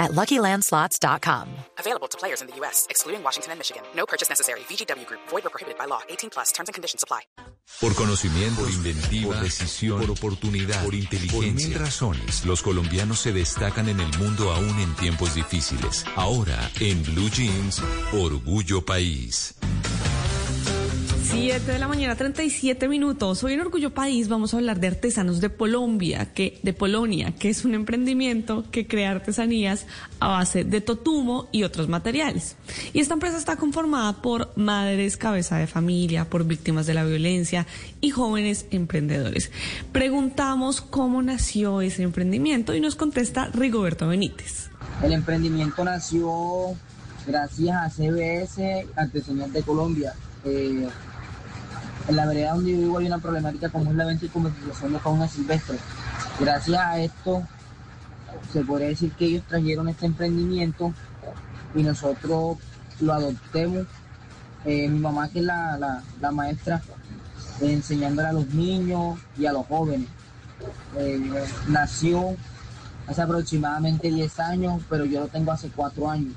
at LuckyLandSlots.com. Available to players in the U.S., excluding Washington and Michigan. No purchase necessary. VGW Group. Void or prohibited by law. 18 plus. Terms and conditions apply. Por conocimiento, por inventiva, por decisión, por oportunidad, por inteligencia. Por mil razones, los colombianos se destacan en el mundo aún en tiempos difíciles. Ahora, en Blue Jeans, Orgullo País. 7 de la mañana, 37 minutos. Hoy en Orgullo País vamos a hablar de artesanos de Colombia, que, de Polonia, que es un emprendimiento que crea artesanías a base de totumo y otros materiales. Y esta empresa está conformada por madres, cabeza de familia, por víctimas de la violencia y jóvenes emprendedores. Preguntamos cómo nació ese emprendimiento y nos contesta Rigoberto Benítez. El emprendimiento nació gracias a CBS Artesanías de Colombia. Eh, en la vereda donde yo vivo hay una problemática como es la venta y comercialización de fauna silvestre. Gracias a esto, se podría decir que ellos trajeron este emprendimiento y nosotros lo adoptemos. Eh, mi mamá, que es la, maestra, enseñándole a los niños y a los jóvenes. Eh, nació hace aproximadamente 10 años, pero yo lo tengo hace 4 años.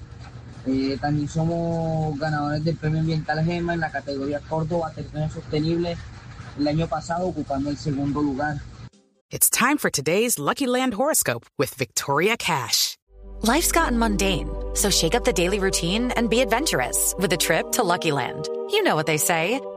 Eh, también somos ganadores del Premio Ambiental GEMA en la categoría Córdoba Territorio Sostenible el año pasado ocupando el segundo lugar. It's time for today's Lucky Land horoscope with Victoria Cash. Life's gotten mundane, so shake up the daily routine and be adventurous with a trip to Lucky Land. You know what they say.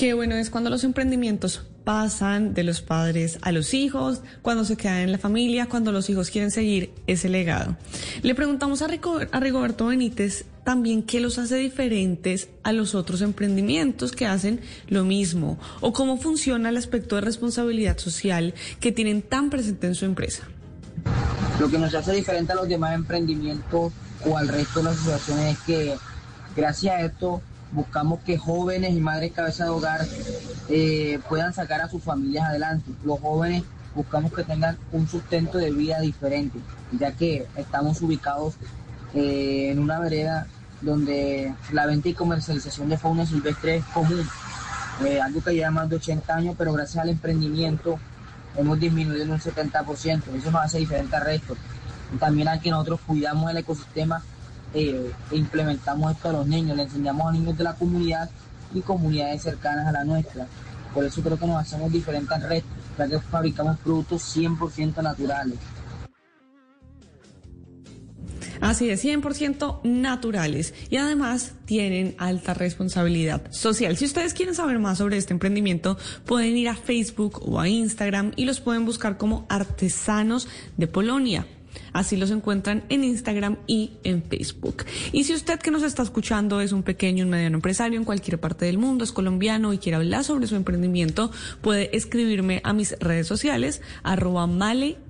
Qué bueno es cuando los emprendimientos pasan de los padres a los hijos, cuando se quedan en la familia, cuando los hijos quieren seguir ese legado. Le preguntamos a, Rigoberto Benítez también qué los hace diferentes a los otros emprendimientos que hacen lo mismo o cómo funciona el aspecto de responsabilidad social que tienen tan presente en su empresa. Lo que nos hace diferente a los demás emprendimientos o al resto de las asociaciones es que gracias a esto buscamos que jóvenes y madres cabeza de hogar eh, puedan sacar a sus familias adelante. Los jóvenes buscamos que tengan un sustento de vida diferente, ya que estamos ubicados eh, en una vereda donde la venta y comercialización de fauna silvestre es común, eh, algo que lleva más de 80 años, pero gracias al emprendimiento hemos disminuido en un 70%, eso nos hace diferente al resto. También aquí nosotros cuidamos el ecosistema eh, implementamos esto a los niños, le enseñamos a niños de la comunidad y comunidades cercanas a la nuestra. Por eso creo que nos hacemos diferentes al ya que fabricamos productos 100% naturales. Así es, 100% naturales y además tienen alta responsabilidad social. Si ustedes quieren saber más sobre este emprendimiento, pueden ir a Facebook o a Instagram y los pueden buscar como Artesanos de Polonia. Así los encuentran en Instagram y en Facebook. Y si usted que nos está escuchando es un pequeño, un mediano empresario en cualquier parte del mundo, es colombiano y quiere hablar sobre su emprendimiento, puede escribirme a mis redes sociales, arroba male